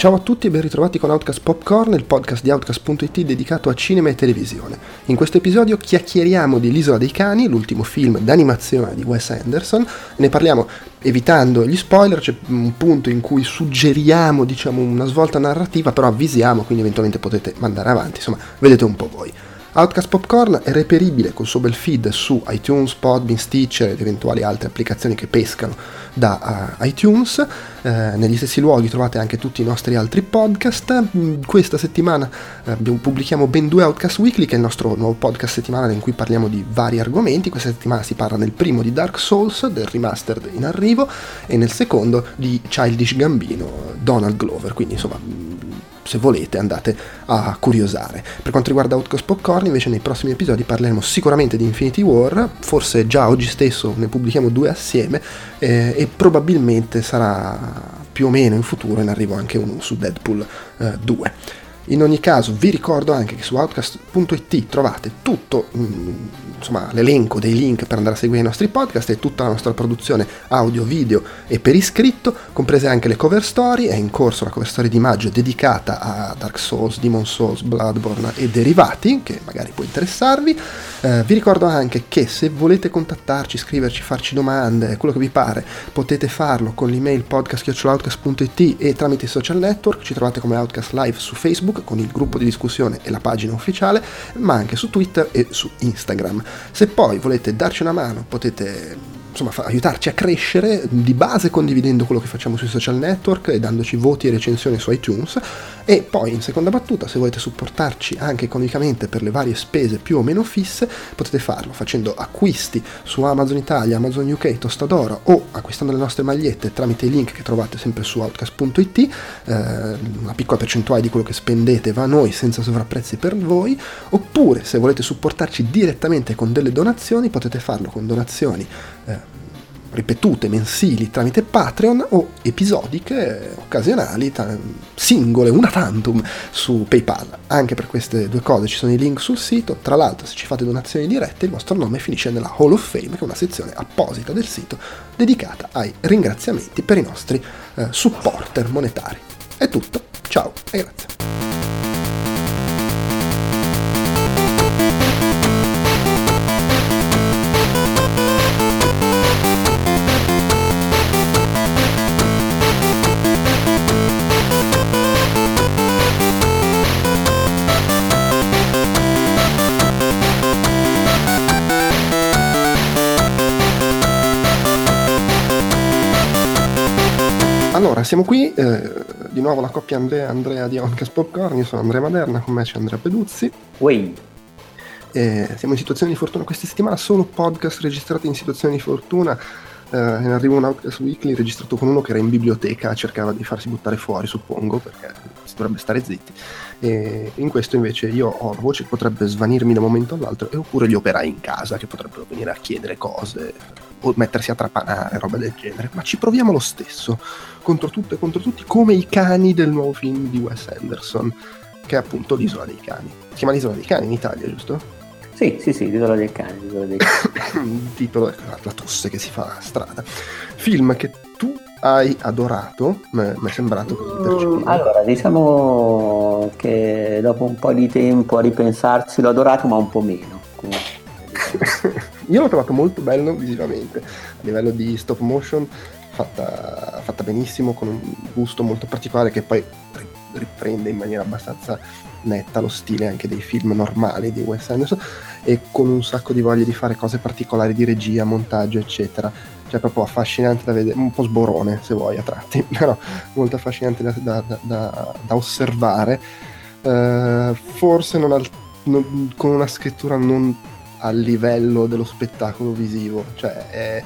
Ciao a tutti e ben ritrovati con Outcast Popcorn, il podcast di Outcast.it dedicato a cinema e televisione. In questo episodio chiacchieriamo di L'isola dei cani, l'ultimo film d'animazione di Wes Anderson. Ne parliamo evitando gli spoiler, c'è un punto in cui suggeriamo, diciamo, una svolta narrativa, però avvisiamo, quindi eventualmente potete mandare avanti, insomma, vedete un po' voi. Outcast Popcorn è reperibile col suo bel feed su iTunes, Podbean, Stitcher ed eventuali altre applicazioni che pescano da uh, iTunes. Uh, negli stessi luoghi trovate anche tutti i nostri altri podcast. Mm, questa settimana uh, pubblichiamo ben due Outcast Weekly, che è il nostro nuovo podcast settimanale in cui parliamo di vari argomenti. Questa settimana si parla nel primo di Dark Souls, del remastered in arrivo, e nel secondo di Childish Gambino, Donald Glover. Quindi insomma se volete andate a curiosare. Per quanto riguarda Outcast Popcorn invece nei prossimi episodi parleremo sicuramente di Infinity War, forse già oggi stesso ne pubblichiamo due assieme eh, e probabilmente sarà più o meno in futuro in arrivo anche uno su Deadpool eh, 2. In ogni caso vi ricordo anche che su outcast.it trovate tutto mm, insomma, l'elenco dei link per andare a seguire i nostri podcast e tutta la nostra produzione audio, video e per iscritto, comprese anche le cover story, è in corso la cover story di maggio dedicata a Dark Souls, Demon Souls, Bloodborne e derivati, che magari può interessarvi. Eh, vi ricordo anche che se volete contattarci, scriverci, farci domande, quello che vi pare, potete farlo con l'email podcast.outcast.it e tramite i social network, ci trovate come Outcast Live su Facebook con il gruppo di discussione e la pagina ufficiale, ma anche su Twitter e su Instagram. Se poi volete darci una mano, potete insomma, aiutarci a crescere di base condividendo quello che facciamo sui social network e dandoci voti e recensioni su iTunes. E poi in seconda battuta se volete supportarci anche economicamente per le varie spese più o meno fisse potete farlo facendo acquisti su Amazon Italia, Amazon UK, Tostadora o acquistando le nostre magliette tramite i link che trovate sempre su outcast.it eh, una piccola percentuale di quello che spendete va a noi senza sovrapprezzi per voi. Oppure se volete supportarci direttamente con delle donazioni potete farlo con donazioni eh, ripetute mensili tramite Patreon o episodiche occasionali, t- singole, una tantum su PayPal. Anche per queste due cose ci sono i link sul sito. Tra l'altro, se ci fate donazioni dirette, il vostro nome finisce nella Hall of Fame, che è una sezione apposita del sito dedicata ai ringraziamenti per i nostri eh, supporter monetari. È tutto, ciao e grazie. Siamo qui, eh, di nuovo la coppia Andrea, Andrea di Oncast Popcorn, io sono Andrea Maderna, con me c'è Andrea Peduzzi. Wey. Eh, siamo in situazioni di fortuna questa settimana, solo podcast registrati in situazioni di fortuna. Eh, in arrivo un Outcast Weekly registrato con uno che era in biblioteca, cercava di farsi buttare fuori, suppongo, perché si dovrebbe stare zitti. E in questo invece io ho la voce che potrebbe svanirmi da un momento all'altro, e oppure gli operai in casa che potrebbero venire a chiedere cose o mettersi a trapanare, roba del genere, ma ci proviamo lo stesso, contro tutto e contro tutti, come i cani del nuovo film di Wes Anderson, che è appunto L'isola dei cani. Si chiama L'isola dei cani in Italia, giusto? Sì, sì, sì, L'isola dei cani. L'isola dei cani. Il titolo è la tosse che si fa a strada. Film che tu hai adorato, mi è sembrato così mm, Allora, diciamo che dopo un po' di tempo a ripensarci l'ho adorato, ma un po' meno. Io l'ho trovato molto bello visivamente, a livello di stop motion, fatta, fatta benissimo, con un gusto molto particolare che poi riprende in maniera abbastanza netta lo stile anche dei film normali di Wes Anderson e con un sacco di voglia di fare cose particolari di regia, montaggio, eccetera. Cioè proprio affascinante da vedere, un po' sborone se vuoi a tratti, però molto affascinante da, da, da, da osservare. Uh, forse non al, non, con una scrittura non a livello dello spettacolo visivo, cioè è,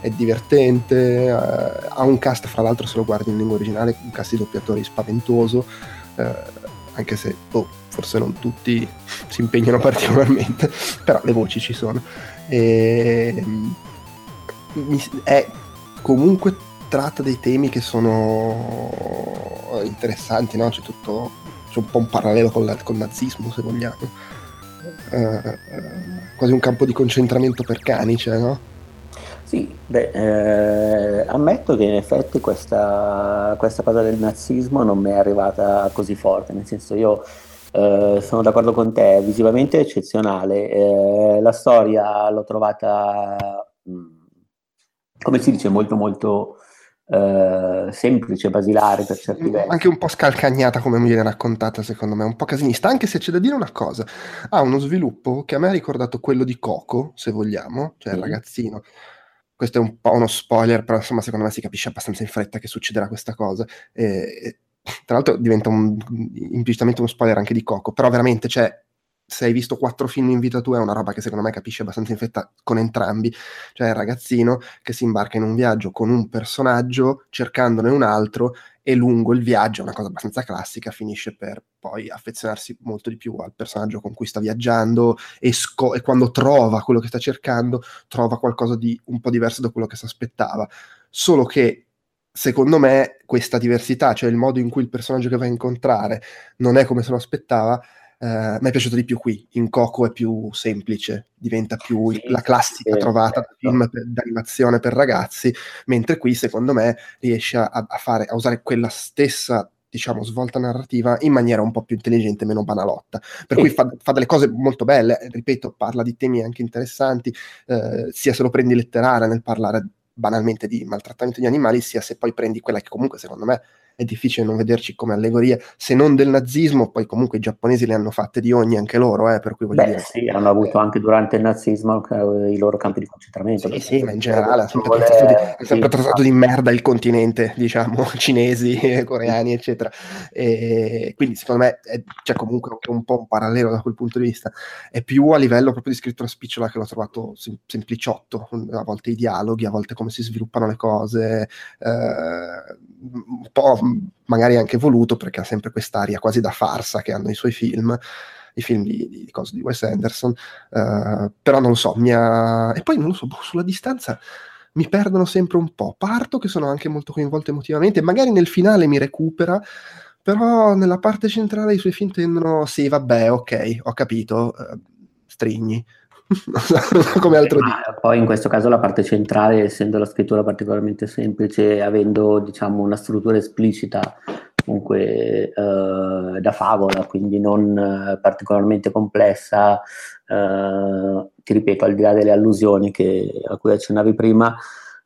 è divertente, uh, ha un cast, fra l'altro se lo guardi in lingua originale, un cast di doppiatori spaventoso, uh, anche se oh, forse non tutti si impegnano particolarmente, però le voci ci sono. E, è comunque tratta dei temi che sono interessanti, no? C'è tutto, c'è un po' un parallelo con, il nazismo, se vogliamo eh, quasi un campo di concentramento per cani, cioè, no? Sì, beh, eh, ammetto che in effetti questa, questa, cosa del nazismo non mi è arrivata così forte, nel senso io eh, sono d'accordo con te, visivamente è eccezionale, eh, la storia l'ho trovata, mm, come si dice, molto molto eh, semplice, basilare per certi versi. Anche un po' scalcagnata come mi viene raccontata, secondo me, un po' casinista, anche se c'è da dire una cosa, ha uno sviluppo che a me ha ricordato quello di Coco, se vogliamo, cioè il ragazzino questo è un po' uno spoiler, però insomma secondo me si capisce abbastanza in fretta che succederà questa cosa. E, tra l'altro diventa un, implicitamente uno spoiler anche di Coco, però veramente, cioè, se hai visto quattro film in vita tua è una roba che secondo me capisci abbastanza in fretta con entrambi, cioè il ragazzino che si imbarca in un viaggio con un personaggio cercandone un altro e lungo il viaggio, una cosa abbastanza classica, finisce per poi affezionarsi molto di più al personaggio con cui sta viaggiando e, sco- e quando trova quello che sta cercando, trova qualcosa di un po' diverso da quello che si aspettava. Solo che secondo me questa diversità, cioè il modo in cui il personaggio che va a incontrare non è come se lo aspettava, Uh, mi è piaciuto di più qui, in Coco è più semplice, diventa più sì, la classica sì, trovata certo. film per, d'animazione per ragazzi, mentre qui secondo me riesce a, a, fare, a usare quella stessa diciamo, svolta narrativa in maniera un po' più intelligente, meno banalotta. Per sì. cui fa, fa, delle cose molto belle, ripeto, parla di temi anche interessanti, eh, sia se lo prendi letterale nel parlare banalmente di maltrattamento di animali, sia se poi prendi quella che comunque secondo me è difficile non vederci come allegorie, se non del nazismo, poi comunque i giapponesi le hanno fatte di ogni anche loro, eh, per cui voglio Beh, dire... sì, hanno avuto anche durante il nazismo eh, i loro campi di concentramento. Sì, sì, ma in generale ha sempre, trattato di, sempre trattato di merda il continente, diciamo, cinesi, coreani, eccetera. E quindi secondo me è, c'è comunque un po' un parallelo da quel punto di vista. È più a livello proprio di scrittura spicciola che l'ho trovato sem- sempliciotto, a volte i dialoghi, a volte come si sviluppano le cose, eh, un po' magari anche voluto perché ha sempre quest'aria quasi da farsa che hanno i suoi film i film di, di, di, Wes Anderson uh, però non lo so mi e poi non lo so boh, sulla distanza mi perdono sempre un po' parto che sono anche molto coinvolto emotivamente magari nel finale mi recupera però nella parte centrale i suoi film tendono sì vabbè ok ho capito uh, strigni come altro dire. Poi in questo caso la parte centrale, essendo la scrittura particolarmente semplice, avendo diciamo una struttura esplicita comunque eh, da favola, quindi non eh, particolarmente complessa, eh, ti ripeto, al di là delle allusioni che, a cui accennavi prima,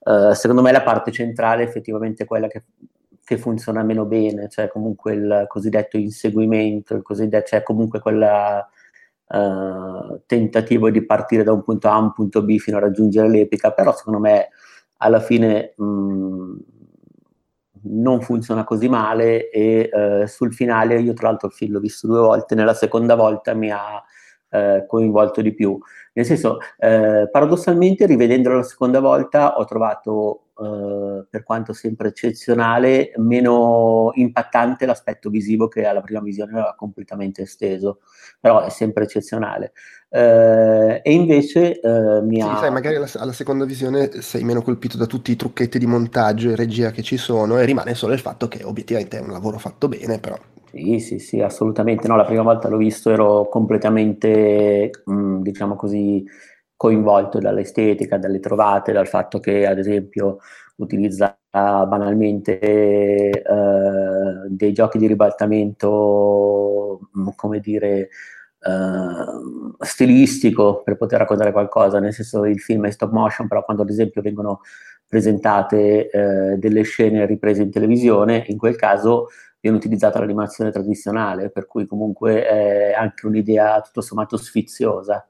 eh, secondo me la parte centrale è effettivamente quella che che funziona meno bene, cioè comunque il cosiddetto inseguimento, il cosiddetto, cioè comunque quella eh, tentativo di partire da un punto A a un punto B fino a raggiungere l'epica, però secondo me alla fine mh, non funziona così male e eh, sul finale io tra l'altro il film l'ho visto due volte, nella seconda volta mi ha eh, coinvolto di più. Nel senso, eh, paradossalmente, rivedendolo la seconda volta, ho trovato eh, per quanto sempre eccezionale, meno impattante l'aspetto visivo che alla prima visione aveva completamente esteso, però è sempre eccezionale. Uh, e invece uh, mi sì, ha... sai, magari alla, alla, seconda visione sei meno colpito da tutti i trucchetti di montaggio e regia che ci sono e rimane solo il fatto che obiettivamente è un lavoro fatto bene, però... Sì, sì, sì, assolutamente. No, la prima volta l'ho visto ero completamente, mh, mm, diciamo così, coinvolto dall'estetica, dalle trovate, dal fatto che ad esempio utilizza banalmente eh, dei giochi di ribaltamento, mm, come dire, eh, stilistico per poter raccontare qualcosa, nel senso il film è stop motion, però quando ad esempio vengono presentate eh, delle scene riprese in televisione, in quel caso viene utilizzata l'animazione tradizionale, per cui comunque è anche un'idea tutto sommato sfiziosa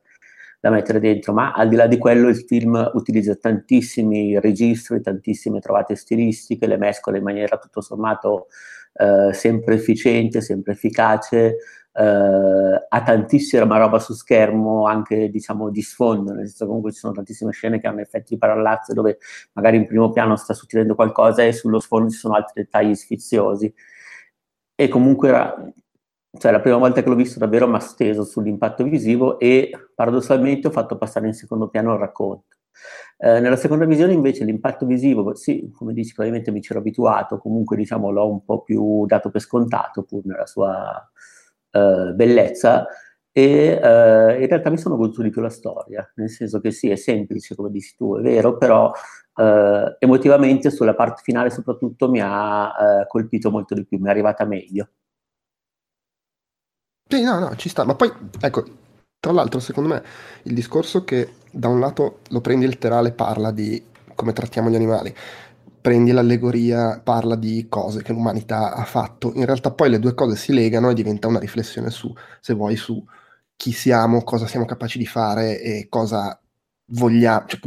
da mettere dentro, ma al di là di quello il film utilizza tantissimi registri, tantissime trovate stilistiche, le mescola in maniera tutto sommato eh, sempre efficiente, sempre efficace, eh, ha tantissima roba su schermo anche diciamo di sfondo, nel senso comunque ci sono tantissime scene che hanno effetti di parallazzo dove magari in primo piano sta succedendo qualcosa e sullo sfondo ci sono altri dettagli sfiziosi. E comunque era cioè la prima volta che l'ho visto davvero mi ha steso sull'impatto visivo e paradossalmente ho fatto passare in secondo piano il racconto. Eh, nella seconda visione invece l'impatto visivo, sì, come dici, probabilmente mi c'ero abituato, comunque diciamo l'ho un po' più dato per scontato pur nella sua eh, bellezza, e e uh, in realtà mi sono goduto di più la storia, nel senso che sì, è semplice, come dici tu, è vero, però uh, emotivamente sulla parte finale soprattutto mi ha uh, colpito molto di più, mi è arrivata meglio. Sì, no, no, ci sta, ma poi, ecco, tra l'altro, secondo me, il discorso che da un lato lo prendi letterale parla di come trattiamo gli animali, prendi l'allegoria, parla di cose che l'umanità ha fatto, in realtà poi le due cose si legano e diventa una riflessione su, se vuoi, su chi siamo, cosa siamo capaci di fare e cosa vogliamo, cioè,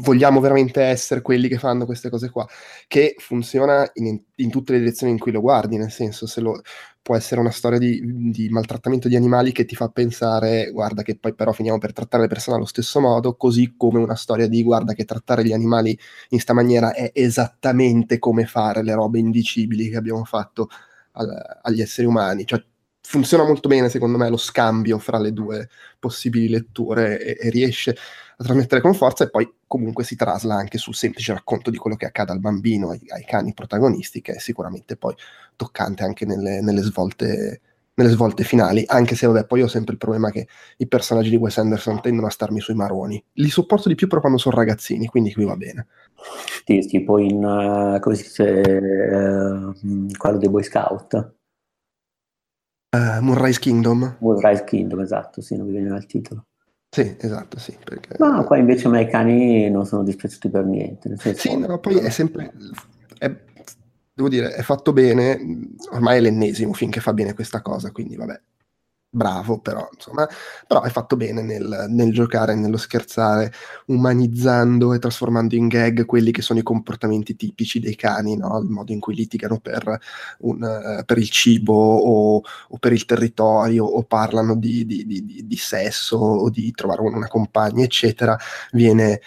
vogliamo veramente essere quelli che fanno queste cose qua, che funziona in, in, tutte le direzioni in cui lo guardi, nel senso se lo, può essere una storia di, di, maltrattamento di animali che ti fa pensare, guarda che poi però finiamo per trattare le persone allo stesso modo, così come una storia di, guarda che trattare gli animali in sta maniera è esattamente come fare le robe indicibili che abbiamo fatto al, agli esseri umani. Cioè, funziona molto bene, secondo me, lo scambio fra le due possibili letture e, e riesce a trasmettere con forza e poi comunque si trasla anche sul semplice racconto di quello che accade al bambino, ai, ai cani protagonisti, che è sicuramente poi toccante anche nelle, nelle, svolte, nelle svolte finali, anche se vabbè, poi ho sempre il problema che i personaggi di Wes Anderson tendono a starmi sui maroni. Li sopporto di più però quando sono ragazzini, quindi qui va bene. Sì, tipo in, uh, come si dice, uh, quello dei Boy Scout. Uh, Moonrise Kingdom. Moonrise Kingdom, esatto, sì, non mi viene il titolo. Sì, esatto, sì. Perché... Ma qua invece i cani non sono dispiaciuti per niente. Sì, no, poi è sempre... È, devo dire, è fatto bene, ormai è l'ennesimo finché fa bene questa cosa, quindi vabbè, bravo, però insomma, però hai fatto bene nel, nel, giocare, nello scherzare, umanizzando e trasformando in gag quelli che sono i comportamenti tipici dei cani, no? il modo in cui litigano per, un, uh, per il cibo o, o, per il territorio o parlano di, di, di, di, sesso o di trovare una compagna, eccetera, viene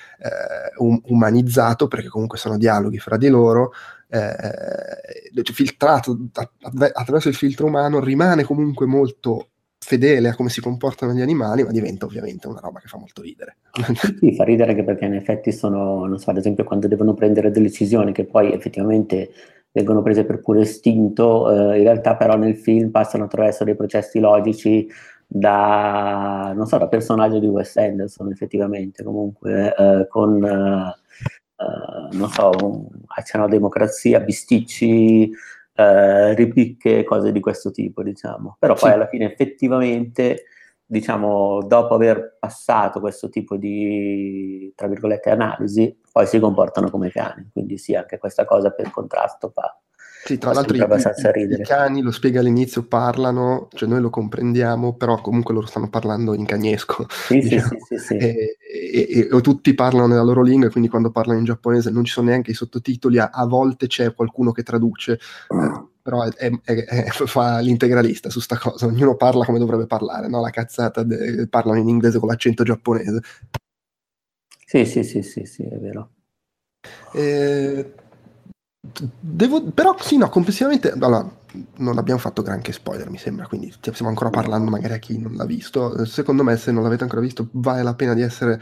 uh, um, umanizzato perché comunque sono dialoghi fra di loro. Eh, filtrato attraverso il filtro umano rimane comunque molto fedele a come si comportano gli animali, ma diventa ovviamente una roba che fa molto ridere. Sì, fa ridere anche perché in effetti sono, non so, ad esempio quando devono prendere delle decisioni che poi effettivamente vengono prese per puro istinto, eh, in realtà però nel film passano attraverso dei processi logici da, non so, da personaggio di Wes Anderson effettivamente, comunque eh, con, eh, eh non so, un, accenno a democrazia, bisticci, eh, ripicche, cose di questo tipo, diciamo. Però poi sì. alla fine effettivamente, diciamo, dopo aver passato questo tipo di, tra virgolette, analisi, poi si comportano come cani. Quindi sì, anche questa cosa per contrasto fa, sì, tra l'altro i, i, i, cani, lo spiega all'inizio, parlano, cioè noi lo comprendiamo, però comunque loro stanno parlando in cagnesco. Sì, diciamo. sì, sì, e, e, e, tutti parlano nella loro lingua, quindi quando parlano in giapponese non ci sono neanche i sottotitoli, a, a volte c'è qualcuno che traduce, eh, però è, è, è, fa l'integralista su sta cosa, ognuno parla come dovrebbe parlare, no? La cazzata, de, parlano in inglese con l'accento giapponese. Sì, sì, sì, sì, sì, è vero. Eh, Devo, però sì, no, complessivamente, allora, non abbiamo fatto granché spoiler, mi sembra, quindi stiamo ancora parlando magari a chi non l'ha visto. Secondo me, se non l'avete ancora visto, vale la pena di essere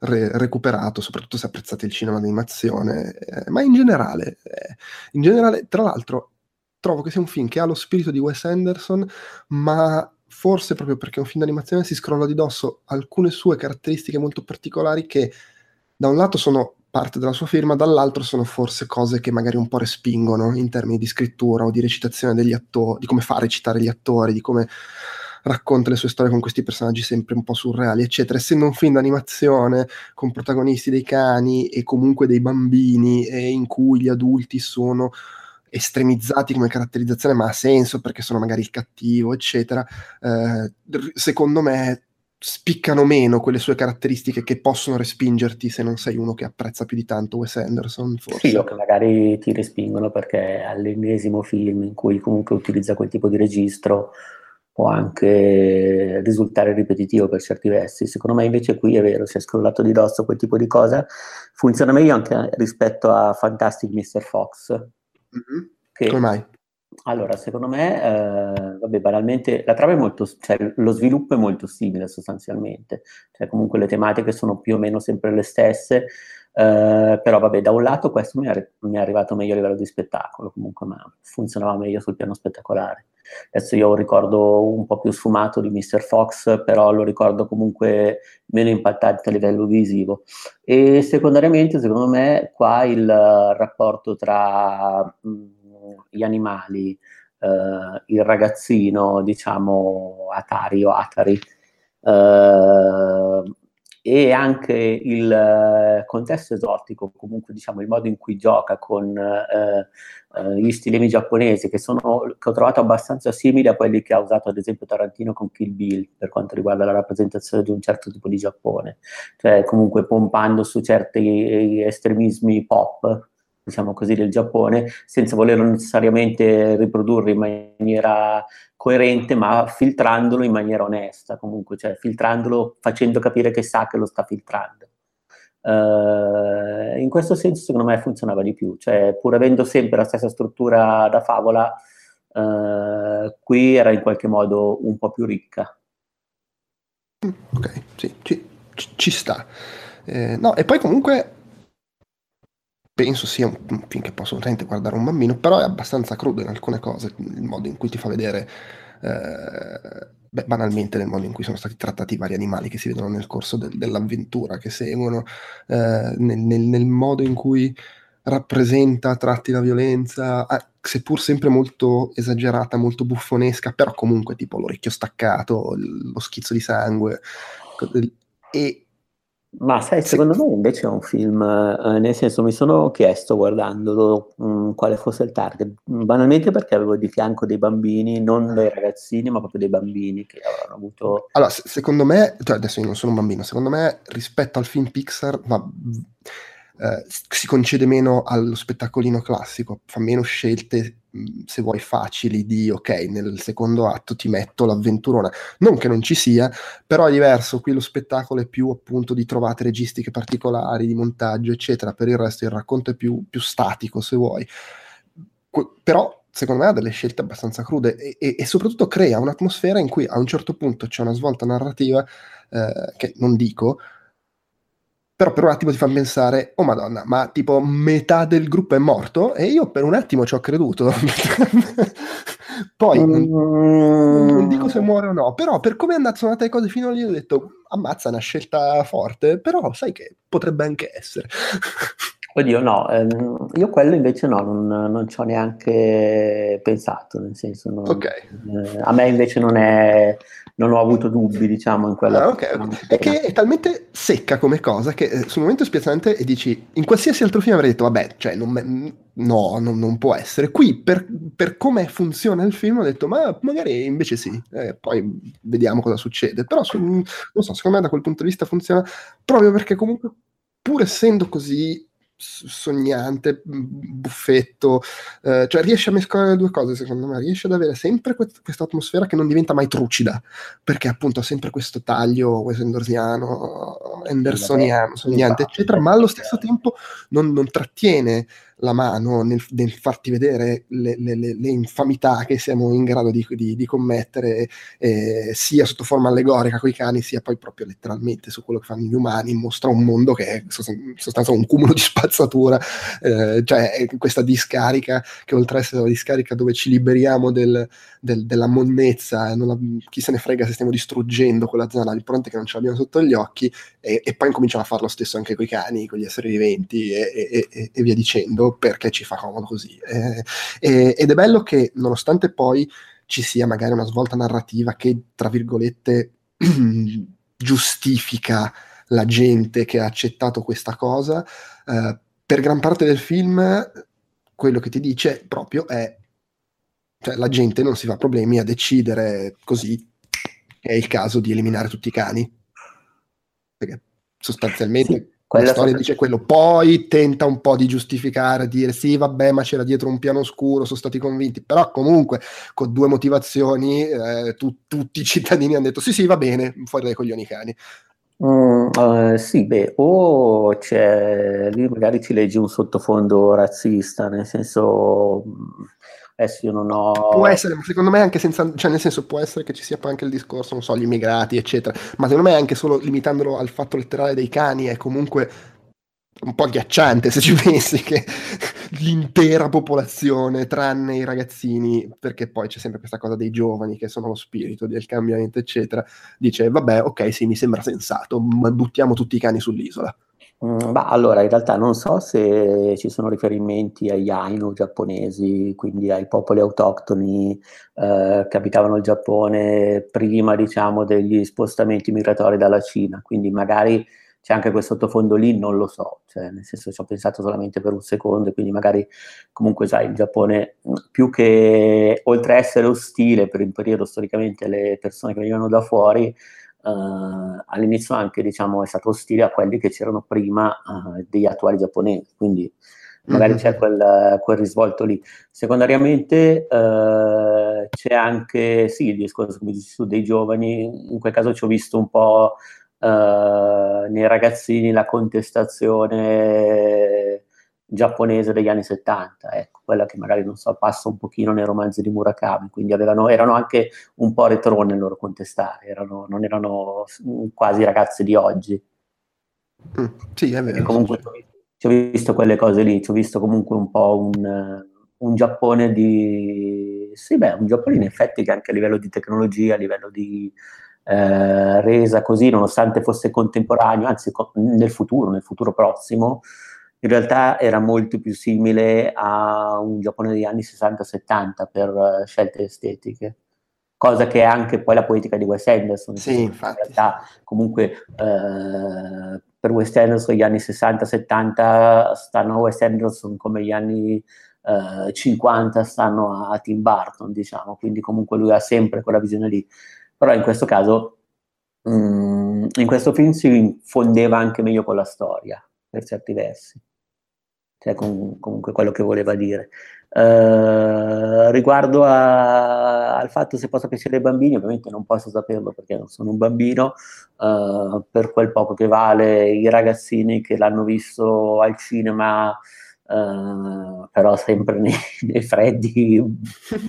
re- recuperato, soprattutto se apprezzate il cinema d'animazione, eh, ma in generale, eh, in generale, tra l'altro, trovo che sia un film che ha lo spirito di Wes Anderson, ma forse proprio perché è un film d'animazione si scrolla di dosso alcune sue caratteristiche molto particolari che da un lato sono parte della sua firma, dall'altro sono forse cose che magari un po' respingono in termini di scrittura o di recitazione degli attori, di come fa a recitare gli attori, di come racconta le sue storie con questi personaggi sempre un po' surreali, eccetera. Essendo un film d'animazione con protagonisti dei cani e comunque dei bambini e in cui gli adulti sono estremizzati come caratterizzazione, ma ha senso perché sono magari il cattivo, eccetera. Eh, secondo me spiccano meno quelle sue caratteristiche che possono respingerti se non sei uno che apprezza più di tanto Wes Anderson, forse. Sì, o che magari ti respingono perché all'ennesimo film in cui comunque utilizza quel tipo di registro può anche risultare ripetitivo per certi versi. Secondo me invece qui è vero, si è scrollato di dosso quel tipo di cosa. Funziona meglio anche rispetto a Fantastic Mr. Fox. Mm-hmm. Che, Come mai? Allora, secondo me, eh, vabbè, banalmente, la trama è molto, cioè lo sviluppo è molto simile sostanzialmente, cioè comunque le tematiche sono più o meno sempre le stesse, eh, però vabbè, da un lato questo mi è, mi è, arrivato meglio a livello di spettacolo, comunque, ma funzionava meglio sul piano spettacolare. Adesso io ho un ricordo un po' più sfumato di Mr. Fox, però lo ricordo comunque meno impattante a livello visivo. E secondariamente, secondo me, qua il rapporto tra mh, gli animali, eh, il ragazzino, diciamo, Atari o Atari, eh, e anche il eh, contesto esotico, comunque diciamo il modo in cui gioca con eh, eh, gli stilemi giapponesi che, sono, che ho trovato abbastanza simili a quelli che ha usato ad esempio Tarantino con Kill Bill per quanto riguarda la rappresentazione di un certo tipo di Giappone, cioè comunque pompando su certi estremismi pop diciamo così, del Giappone, senza volerlo necessariamente riprodurre in maniera coerente, ma filtrandolo in maniera onesta, comunque, cioè filtrandolo facendo capire che sa che lo sta filtrando. Uh, in questo senso, secondo me, funzionava di più, cioè pur avendo sempre la stessa struttura da favola, uh, qui era in qualche modo un po' più ricca. Ok, sì, ci, ci sta. Eh, no, e poi comunque penso sia un, film che può assolutamente guardare un bambino, però è abbastanza crudo in alcune cose, il modo in cui ti fa vedere, eh, beh, banalmente nel modo in cui sono stati trattati i vari animali che si vedono nel corso del, dell'avventura che seguono, eh, nel, nel, nel, modo in cui rappresenta tratti la violenza, eh, seppur sempre molto esagerata, molto buffonesca, però comunque tipo l'orecchio staccato, lo schizzo di sangue. E ma sai, secondo me invece è un film, eh, nel senso mi sono chiesto guardandolo mh, mm, quale fosse il target, banalmente perché avevo di fianco dei bambini, non dei ragazzini, ma proprio dei bambini che avevano avuto... Allora, secondo me, cioè adesso io non sono un bambino, secondo me rispetto al film Pixar va eh, si concede meno allo spettacolino classico, fa meno scelte, mm, se vuoi, facili di ok, nel secondo atto ti metto l'avventurona. Non che non ci sia, però è diverso, qui lo spettacolo è più appunto di trovate registiche particolari, di montaggio, eccetera. Per il resto il racconto è più, più statico, se vuoi. Que- però secondo me ha delle scelte abbastanza crude e, e, e, soprattutto crea un'atmosfera in cui a un certo punto c'è una svolta narrativa eh, che non dico, però per un attimo ti fa pensare, oh madonna, ma tipo metà del gruppo è morto? E io per un attimo ci ho creduto. Poi non, non, dico se muore o no, però per come sono andate le cose fino lì ho detto, ammazza, una scelta forte, però sai che potrebbe anche essere. Oddio, no, ehm, io quello invece no, non, non ci ho neanche pensato, nel senso, non, okay. eh, a me invece non è, non ho avuto dubbi, diciamo, in quella... Ah, okay. È che è talmente secca come cosa che eh, sul momento è spiazzante e dici, in qualsiasi altro film avrei detto, vabbè, cioè, non, no, non, non, può essere. Qui, per, per, come funziona il film, ho detto, ma magari invece sì, eh, poi vediamo cosa succede. Però, su, non so, secondo me da quel punto di vista funziona proprio perché comunque, pur essendo così sognante, buffetto, eh, cioè riesce a mescolare le due cose secondo me, riesce ad avere sempre quest- questa atmosfera che non diventa mai trucida, perché appunto ha sempre questo taglio Wes Andersiano, Andersoniano, sognante, eccetera, ma allo stesso tempo non, non trattiene la mano nel, nel farti vedere le, le, le, infamità che siamo in grado di, di, di commettere, eh, sia sotto forma allegorica con i cani, sia poi proprio letteralmente su quello che fanno gli umani, mostra un mondo che è in sostanza un cumulo di spazzatura, eh, cioè questa discarica che oltre ad essere una discarica dove ci liberiamo del, del, della monnezza, la, chi se ne frega se stiamo distruggendo quella zona, l'importante è che non ce l'abbiamo sotto gli occhi e, e poi incominciano a fare lo stesso anche con i cani, con gli esseri viventi e, e, e via dicendo perché ci fa comodo così. Eh, eh, ed è bello che nonostante poi ci sia magari una svolta narrativa che, tra virgolette, giustifica la gente che ha accettato questa cosa, eh, per gran parte del film quello che ti dice proprio è cioè la gente non si fa problemi a decidere così che è il caso di eliminare tutti i cani perché sostanzialmente sì. Quella la storia dice quello, poi tenta un po' di giustificare, dire sì, vabbè, ma c'era dietro un piano scuro, sono stati convinti, però comunque con due motivazioni eh, tu, tutti i cittadini hanno detto sì, sì, va bene, fuori dai coglioni cani. Mm, uh, sì, beh, o c'è lì magari ci leggi un sottofondo razzista, nel senso Adesso io non ho... Può essere, ma secondo me anche senza... Cioè nel senso può essere che ci sia poi anche il discorso, non so, gli immigrati, eccetera. Ma secondo me anche solo limitandolo al fatto letterale dei cani è comunque un po' agghiacciante se ci pensi che l'intera popolazione, tranne i ragazzini, perché poi c'è sempre questa cosa dei giovani che sono lo spirito del cambiamento, eccetera, dice vabbè, ok, sì, mi sembra sensato, ma buttiamo tutti i cani sull'isola. Mm, bah, allora, in realtà non so se ci sono riferimenti agli Ainu giapponesi, quindi ai popoli autoctoni eh, che abitavano il Giappone prima, diciamo, degli spostamenti migratori dalla Cina, quindi magari c'è anche quel sottofondo lì, non lo so, cioè, nel senso ci ho pensato solamente per un secondo, quindi magari comunque sai, il Giappone più che oltre a essere ostile per il periodo storicamente alle persone che venivano da fuori, Uh, all'inizio anche diciamo, è stato ostile a quelli che c'erano prima uh, degli attuali giapponesi, quindi magari mm-hmm. c'è quel, quel, risvolto lì. Secondariamente uh, c'è anche, sì, il discorso come dici tu, dei giovani, in quel caso ci ho visto un po' nei ragazzini la contestazione giapponese degli anni 70, ecco, quella che magari non so, passa un pochino nei romanzi di Murakami, quindi avevano, erano anche un po' retro nel loro contestare, erano, non erano quasi ragazzi di oggi. Mm, sì, è vero. E comunque ci ho visto quelle cose lì, ci ho visto comunque un po' un, un Giappone di... Sì, beh, un Giappone in effetti che anche a livello di tecnologia, a livello di eh, resa così, nonostante fosse contemporaneo, anzi co- nel futuro, nel futuro prossimo, in realtà era molto più simile a un Giappone degli anni 60-70 per uh, scelte estetiche. Cosa che è anche poi la poetica di Wes Anderson. Sì, infatti. In realtà, comunque, uh, per Wes Anderson gli anni 60-70 stanno a Wes Anderson come gli anni eh, 50 stanno a Tim Burton, diciamo. Quindi comunque lui ha sempre quella visione lì. Però in questo caso, mh, mm, in questo film si fondeva anche meglio con la storia, per certi versi cioè com- comunque quello che voleva dire. Uh, riguardo a, al fatto se possa piacere ai bambini, ovviamente non posso saperlo perché non sono un bambino, uh, per quel poco che vale i ragazzini che l'hanno visto al cinema, uh, però sempre nei, nei freddi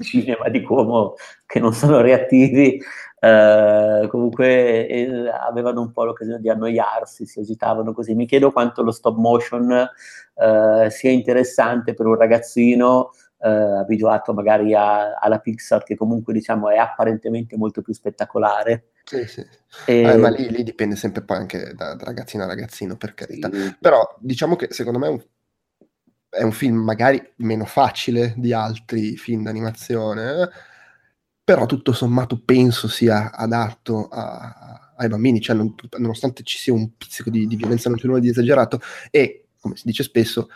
cinema di Como che non sono reattivi, Uh, comunque eh, avevano un po' l'occasione di annoiarsi, si agitavano così. Mi chiedo quanto lo stop motion uh, sia interessante per un ragazzino abituato magari a, alla Pixar, che comunque diciamo è apparentemente molto più spettacolare. Sì, sì. E... Eh, ma lì, lì, dipende sempre poi anche da, da, ragazzino a ragazzino, per carità. Sì. Però diciamo che secondo me è un, è un film magari meno facile di altri film d'animazione però tutto sommato penso sia adatto a, ai bambini, cioè non, nonostante ci sia un pizzico di, di violenza, non c'è nulla di esagerato e, come si dice spesso,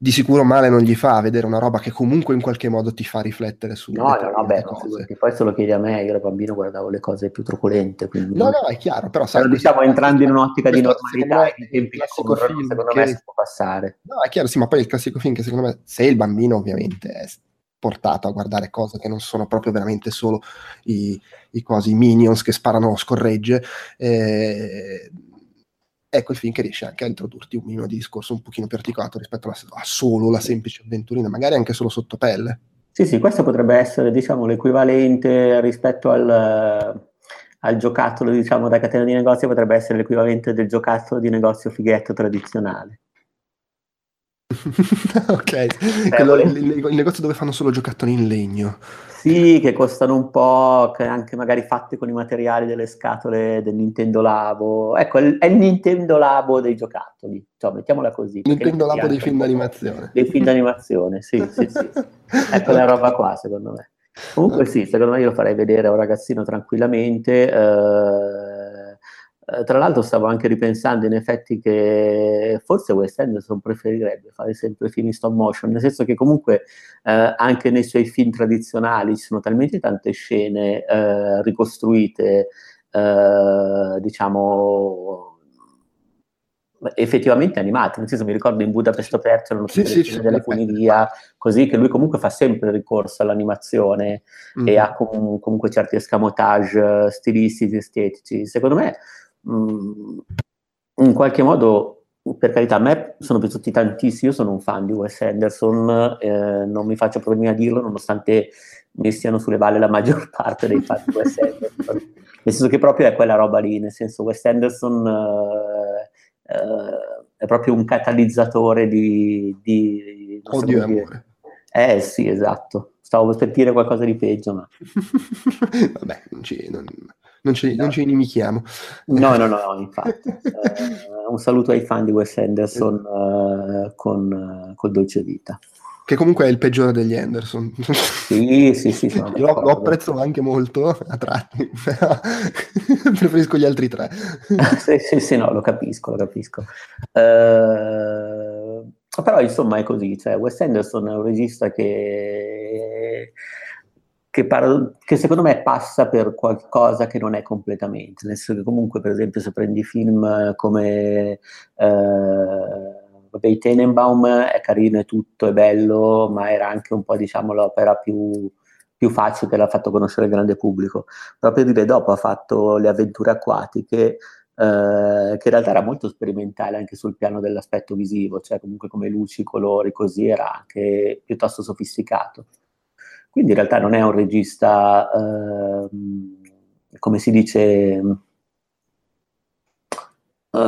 di sicuro male non gli fa vedere una roba che comunque in qualche modo ti fa riflettere su no, no, no, beh, cose. poi se lo chiedi a me, io da bambino guardavo le cose più truculente. Quindi... No, no, è chiaro, però sai, però diciamo entrando in un'ottica di normalità, i tempi che corrono, secondo che... me si può passare. No, è chiaro, sì, ma poi il classico film che secondo me, se il bambino ovviamente è portato a guardare cose che non sono proprio veramente solo i, i cosi minions che sparano scorregge. Eh, ecco il film che riesce anche a introdurti un minimo di discorso un pochino più articolato rispetto alla, a solo la semplice avventurina, magari anche solo sotto pelle. Sì, sì, questo potrebbe essere diciamo, l'equivalente rispetto al, al giocattolo diciamo, da catena di negozio, potrebbe essere l'equivalente del giocattolo di negozio fighetto tradizionale. ok, Quello, il, il, negozio dove fanno solo giocattoli in legno. Sì, che costano un po', che anche magari fatti con i materiali delle scatole del Nintendo Labo. Ecco, è il Nintendo Labo dei giocattoli, cioè, mettiamola così. Nintendo Labo dei film d'animazione. Dei film d'animazione, sì, sì, sì. ecco la roba qua, secondo me. Comunque sì, secondo me io lo farei vedere a un ragazzino tranquillamente. Eh, eh, tra l'altro stavo anche ripensando in effetti che forse Wes Anderson preferirebbe fare sempre film in stop motion, nel senso che comunque eh, anche nei suoi film tradizionali ci sono talmente tante scene eh, ricostruite, eh, diciamo effettivamente animate, nel senso mi ricordo in Budapest aperto erano tutte sì, le sì, della funivia, così che lui comunque fa sempre ricorso all'animazione mm. e ha com- comunque certi escamotage stilistici, estetici. Secondo me Mm, in qualche modo, per carità, a me sono piaciuti tantissimo, io sono un fan di Wes Anderson, eh, non mi faccio problemi a dirlo, nonostante mi stiano sulle balle la maggior parte dei fan di Wes Anderson. nel senso che proprio è quella roba lì, nel senso Wes Anderson... Eh, eh, è proprio un catalizzatore di... di Odio e amore. Eh sì, esatto. Stavo per dire qualcosa di peggio, ma... Vabbè, non ci, non, non ci, no. non ci inimichiamo. No, no, no, no infatti. uh, un saluto ai fan di Wes Anderson uh, con, uh, col Dolce Vita. Che comunque è il peggiore degli Anderson. Sì, sì, sì. Lo, lo, apprezzo anche molto a tratti, però preferisco gli altri tre. sì, sì, sì, no, lo capisco, lo capisco. Uh, però insomma è così, cioè Wes Anderson è un regista che, che, par- che, secondo me passa per qualcosa che non è completamente, nel senso che comunque per esempio se prendi film come... Uh, vabbè, Tenenbaum è carino e tutto, è bello, ma era anche un po' diciamo l'opera più, più facile che l'ha fatto conoscere il grande pubblico. Proprio dire dopo ha fatto Le avventure acquatiche, eh, che in realtà era molto sperimentale anche sul piano dell'aspetto visivo, cioè comunque come luci, colori, così era anche piuttosto sofisticato. Quindi in realtà non è un regista, eh, come si dice, uh,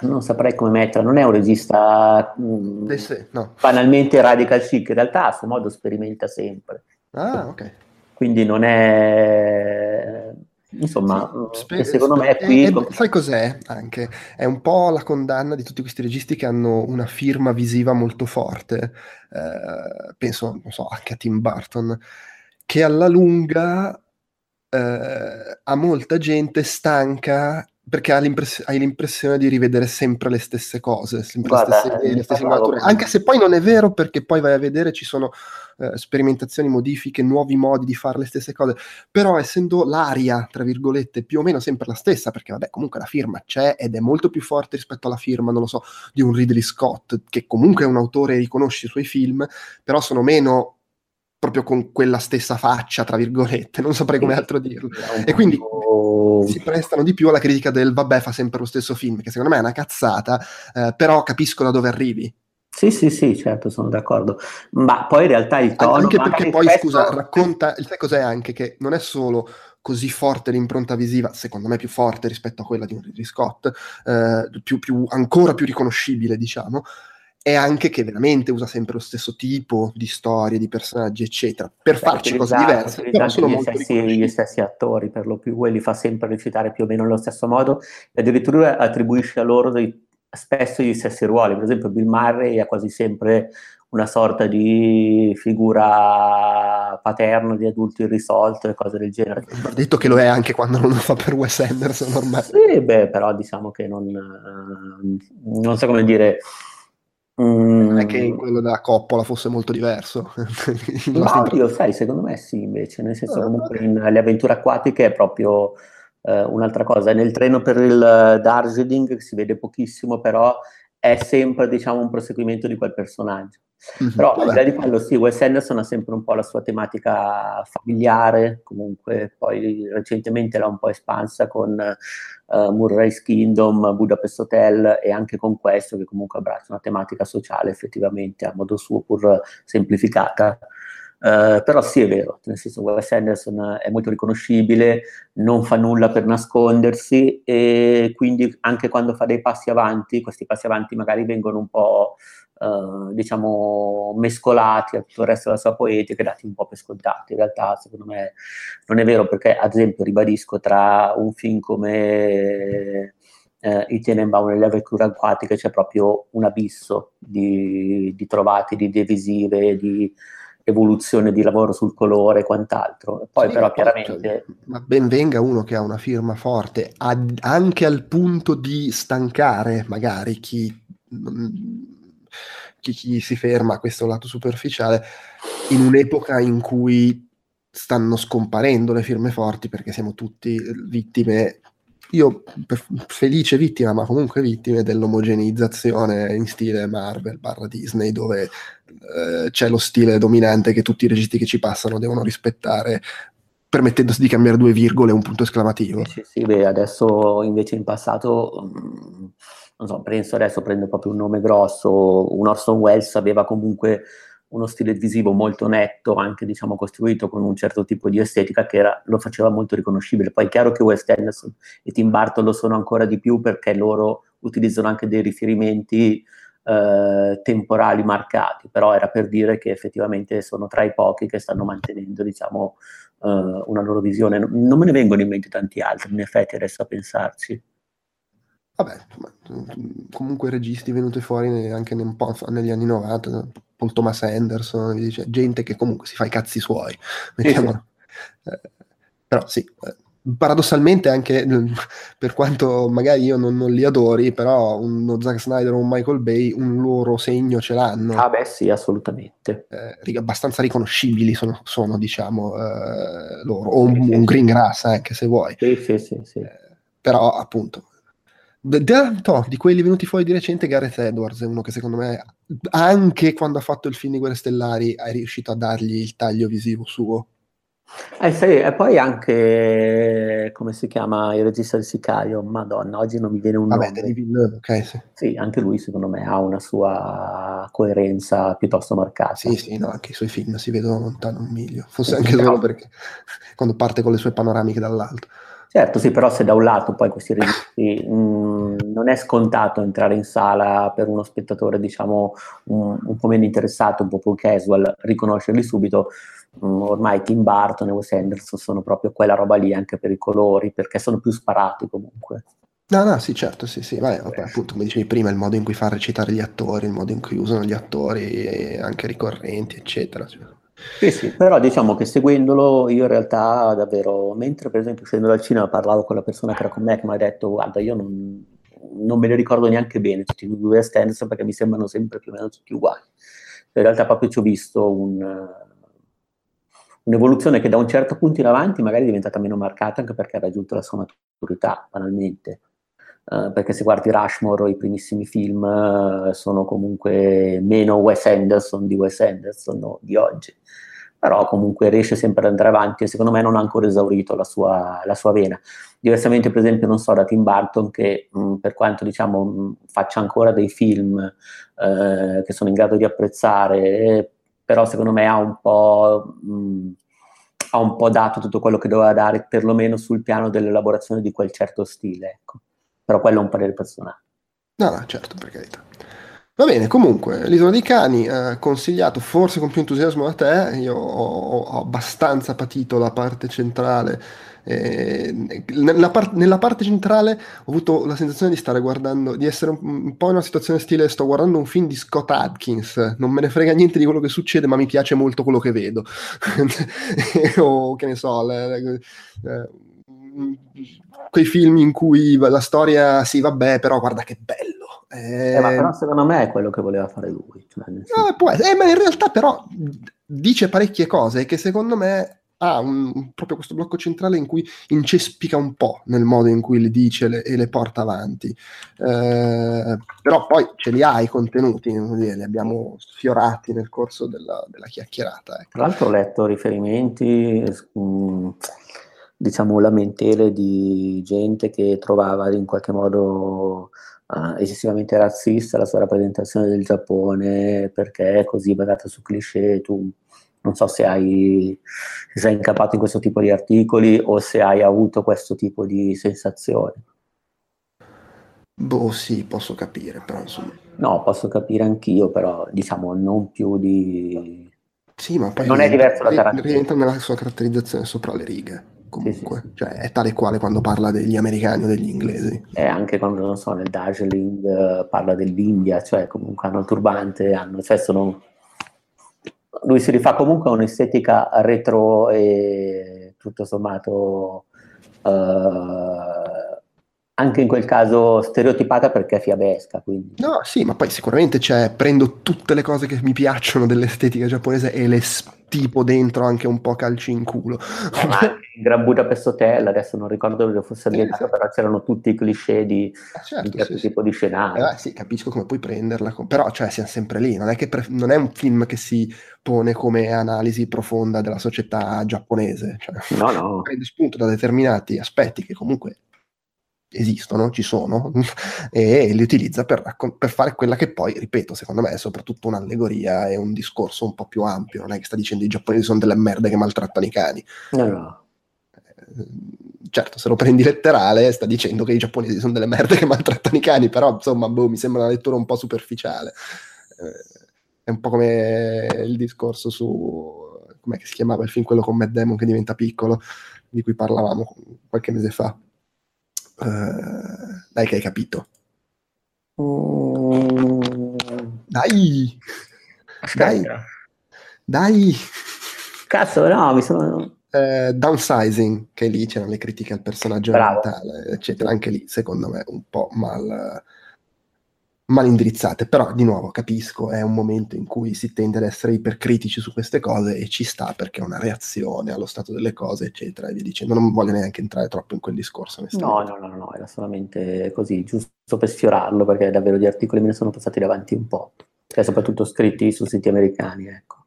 non saprei come metterlo, non è un regista mh, eh sì, no. banalmente radical chic, in realtà a suo modo sperimenta sempre. Ah, ok. Quindi non è... Insomma, sì, spe- secondo me è qui... È, è, sai cos'è anche? È un po' la condanna di tutti questi registi che hanno una firma visiva molto forte. Eh, penso, non so, anche a Tim Burton, che alla lunga eh, a molta gente stanca perché hai, l'impress- hai, l'impressione di rivedere sempre le stesse cose, sempre Guarda, le stesse le stesse inquadrature, anche se poi non è vero perché poi vai a vedere ci sono eh, sperimentazioni, modifiche, nuovi modi di fare le stesse cose, però essendo l'aria, tra virgolette, più o meno sempre la stessa, perché vabbè comunque la firma c'è ed è molto più forte rispetto alla firma, non lo so, di un Ridley Scott, che comunque è un autore e riconosci i suoi film, però sono meno proprio con quella stessa faccia, tra virgolette, non saprei come altro dirlo. E quindi si prestano di più alla critica del vabbè fa sempre lo stesso film, che secondo me è una cazzata, eh, però capisco da dove arrivi. Sì, sì, sì, certo, sono d'accordo. Ma poi in realtà il tono... Anche perché poi, spesso... scusa, racconta... Sai cos'è anche? Che non è solo così forte l'impronta visiva, secondo me più forte rispetto a quella di un Ridley Scott, eh, più, più, ancora più riconoscibile, diciamo, è anche che veramente usa sempre lo stesso tipo di storie, di personaggi, eccetera, per Beh, farci cose diverse. Però sono gli, stessi, gli stessi attori, per lo più, e li fa sempre recitare più o meno nello stesso modo, e addirittura attribuisce a loro dei, spesso gli stessi ruoli. Per esempio, Bill Murray ha quasi sempre una sorta di figura paterna di adulto irrisolto e cose del genere. Va detto che lo è anche quando non lo fa per Wes Anderson ormai. Sì, beh, però diciamo che non, non so come dire non è che mm. quello della coppola fosse molto diverso. no, io sai, secondo me sì, invece, nel senso ah, comunque okay. in Le avventure acquatiche è proprio eh, un'altra cosa. Nel treno per il Darjeeling si vede pochissimo, però è sempre, diciamo, un proseguimento di quel personaggio. Mm-hmm, Però al di là di quello, sì, Wes Anderson ha sempre un po' la sua tematica familiare, comunque poi recentemente l'ha un po' espansa con uh, Murray's Kingdom, Budapest Hotel e anche con questo che comunque abbraccia una tematica sociale effettivamente a modo suo pur semplificata. Uh, però sì è vero, nel senso Wes Anderson è molto riconoscibile, non fa nulla per nascondersi e quindi anche quando fa dei passi avanti, questi passi avanti magari vengono un po' Uh, diciamo mescolati a tutto il resto della sua poetica e dati un po' per scontati. In realtà, secondo me, non è vero perché, ad esempio, ribadisco tra un film come eh, I Tenenbaum e le avventure acquatiche c'è proprio un abisso di, di trovati, di idee visive, di evoluzione di lavoro sul colore e quant'altro. Poi, sì, però, chiaramente. Ma ben venga uno che ha una firma forte, ad, anche al punto di stancare magari chi chi, chi si ferma a questo lato superficiale, in un'epoca in cui stanno scomparendo le firme forti perché siamo tutti vittime, io felice vittima, ma comunque vittime dell'omogeneizzazione in stile Marvel barra Disney, dove eh, c'è lo stile dominante che tutti i registi che ci passano devono rispettare permettendosi di cambiare due virgole e un punto esclamativo. Sì, sì, beh, adesso invece in passato mh, non so, penso adesso prendo proprio un nome grosso, un Orson Welles aveva comunque uno stile visivo molto netto, anche diciamo costruito con un certo tipo di estetica che era, lo faceva molto riconoscibile. Poi è chiaro che Wes Anderson e Tim Burton lo sono ancora di più perché loro utilizzano anche dei riferimenti eh, temporali marcati, però era per dire che effettivamente sono tra i pochi che stanno mantenendo diciamo, eh, una loro visione. Non me ne vengono in mente tanti altri, in effetti adesso a pensarci. Vabbè, comunque registi venuti fuori anche negli anni 90, Paul Thomas Anderson, dice, gente che comunque si fa i cazzi suoi. Mettiamolo. Sì, sì. Eh, però sì, eh, paradossalmente anche per quanto magari io non, non, li adori, però uno Zack Snyder o un Michael Bay un loro segno ce l'hanno. Ah beh sì, assolutamente. Eh, abbastanza riconoscibili sono, sono diciamo, eh, loro, o un, un Greengrass anche se vuoi. Sì, sì, sì. sì. Eh, però appunto No, di quelli venuti fuori di recente, Gareth Edwards è uno che secondo me, anche quando ha fatto il film di Guerre Stellari, è riuscito a dargli il taglio visivo suo. Eh sì, e poi anche, come si chiama, il regista del Sicario, madonna, oggi non mi viene un Vabbè, nome. Villeneuve, ok, sì. Sì, anche lui secondo me ha una sua coerenza piuttosto marcata. Sì, sì, no, anche i suoi film si vedono lontano un miglio, forse anche solo perché quando parte con le sue panoramiche dall'alto. Certo, sì, però se da un lato poi questi registi mh, mm, non è scontato entrare in sala per uno spettatore, diciamo, un, un po' meno interessato, un po' più casual, riconoscerli subito, mh, mm, ormai Tim Burton e Wes Anderson sono proprio quella roba lì anche per i colori, perché sono più sparati comunque. No, no, sì, certo, sì, sì, Vabbè, vabbè, appunto, come dicevi prima, il modo in cui fa recitare gli attori, il modo in cui usano gli attori, anche ricorrenti, eccetera. Cioè. Sì, sì, però diciamo che seguendolo io in realtà davvero, mentre per esempio scendendo dal cinema parlavo con la persona che era con me che mi ha detto guarda io non, non me ne ricordo neanche bene tutti i due Anderson perché mi sembrano sempre più o meno tutti uguali. In realtà proprio ci ho visto un, un'evoluzione che da un certo punto in avanti magari è diventata meno marcata anche perché ha raggiunto la sua maturità banalmente. Uh, perché se guardi Rushmore, i primissimi film uh, sono comunque meno Wes Anderson di Wes Anderson no, di oggi però comunque riesce sempre ad andare avanti e secondo me non ha ancora esaurito la sua, la sua vena. Diversamente, per esempio, non so da Tim Burton che mh, per quanto diciamo mh, faccia ancora dei film eh, che sono in grado di apprezzare, eh, però secondo me ha un po'... Mh, ha un po' dato tutto quello che doveva dare, perlomeno sul piano dell'elaborazione di quel certo stile, ecco. Però quello è un parere personale. No, no, certo, per carità. Va bene, comunque, l'isola dei cani, eh, consigliato forse con più entusiasmo a te, io ho, ho abbastanza patito la parte centrale. Eh, nella, par- nella, parte centrale ho avuto la sensazione di stare guardando, di essere un, un, po' in una situazione stile sto guardando un film di Scott Adkins, non me ne frega niente di quello che succede, ma mi piace molto quello che vedo. o che ne so, le, le, le, quei film in cui la storia, sì, vabbè, però guarda che bello eh, eh, ma però secondo me è quello che voleva fare lui. Cioè eh, eh, ma in realtà però dice parecchie cose che secondo me ha un, proprio questo blocco centrale in cui incespica un po' nel modo in cui le dice le, e le porta avanti. Eh, però poi ce li ha i contenuti, li abbiamo sfiorati nel corso della, della chiacchierata. Ecco. Tra l'altro ho letto riferimenti, mh, mm, diciamo lamentele di gente che trovava in qualche modo uh, eccessivamente razzista la sua rappresentazione del Giappone perché è così basata su cliché. Tu non so se hai se sei incappato in questo tipo di articoli o se hai avuto questo tipo di sensazione. Boh, sì, posso capire, però insomma. No, posso capire anch'io, però diciamo non più di. Sì, ma poi non è diverso da Tarantino. Rientra nella sua caratterizzazione sopra le righe comunque, sì, sì. cioè è tale quale quando parla degli americani o degli inglesi. E anche quando, non so, nel Darjeeling uh, parla dell'India, cioè comunque hanno il turbante, hanno, cioè sono... Lui si rifà comunque a un'estetica retro e tutto sommato... Uh, anche in quel caso stereotipata perché è fiabesca. Quindi. No, sì, ma poi sicuramente c'è, prendo tutte le cose che mi piacciono dell'estetica giapponese e le tipo dentro anche un po' calci in culo. Eh, ma in Gran Budapest Hotel, adesso non ricordo dove fosse ambientato, sì, però c'erano tutti i cliché di eh certo, un certo sì, tipo sì. di scenario. Eh, sì, capisco come puoi prenderla, però cioè siamo sempre lì, non è, che pre- non è un film che si pone come analisi profonda della società giapponese, cioè, no, no. prende spunto da determinati aspetti che comunque esistono, ci sono, e li utilizza per, raccon- per, fare quella che poi, ripeto, secondo me è soprattutto un'allegoria e un discorso un po' più ampio, non è che sta dicendo i giapponesi sono delle merde che maltrattano i cani. No, no. Eh, certo, se lo prendi letterale sta dicendo che i giapponesi sono delle merde che maltrattano i cani, però insomma, boh, mi sembra una lettura un po' superficiale. Eh, è un po' come il discorso su... come si chiamava il film, quello con Matt Damon che diventa piccolo, di cui parlavamo qualche mese fa Uh, dai che hai capito. Mm. Dai! Aspetta. Dai! Dai! Cazzo, no, mi sono... Uh, downsizing, che lì c'erano le critiche al personaggio Bravo. eccetera. Anche lì, secondo me, un po' mal mal indirizzate, però di nuovo capisco, è un momento in cui si tende ad essere ipercritici su queste cose e ci sta perché è una reazione allo stato delle cose, eccetera, e via dicendo. Non voglio neanche entrare troppo in quel discorso. No, no, no, no, era solamente così, giusto per sfiorarlo, perché davvero gli articoli me ne sono passati davanti un po', cioè soprattutto scritti su siti americani, ecco.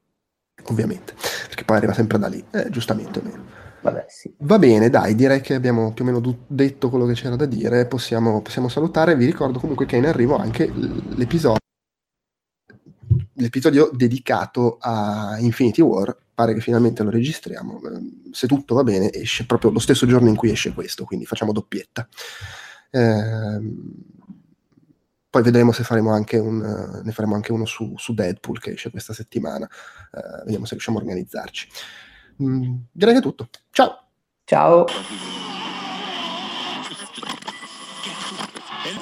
Ovviamente, perché poi arriva sempre da lì, eh, giustamente o meno. Vabbè, sì. Va bene, dai, direi che abbiamo più o meno du- detto quello che c'era da dire, possiamo, possiamo salutare. Vi ricordo comunque che è in arrivo anche l'episodio, l'episodio dedicato a Infinity War. Pare che finalmente lo registriamo. Se tutto va bene, esce proprio lo stesso giorno in cui esce questo, quindi facciamo doppietta. Ehm, poi vedremo se faremo anche un, ne faremo anche uno su, su Deadpool che esce questa settimana. Eh, vediamo se riusciamo a organizzarci. Mm, direi che è tutto. Ciao. Ciao.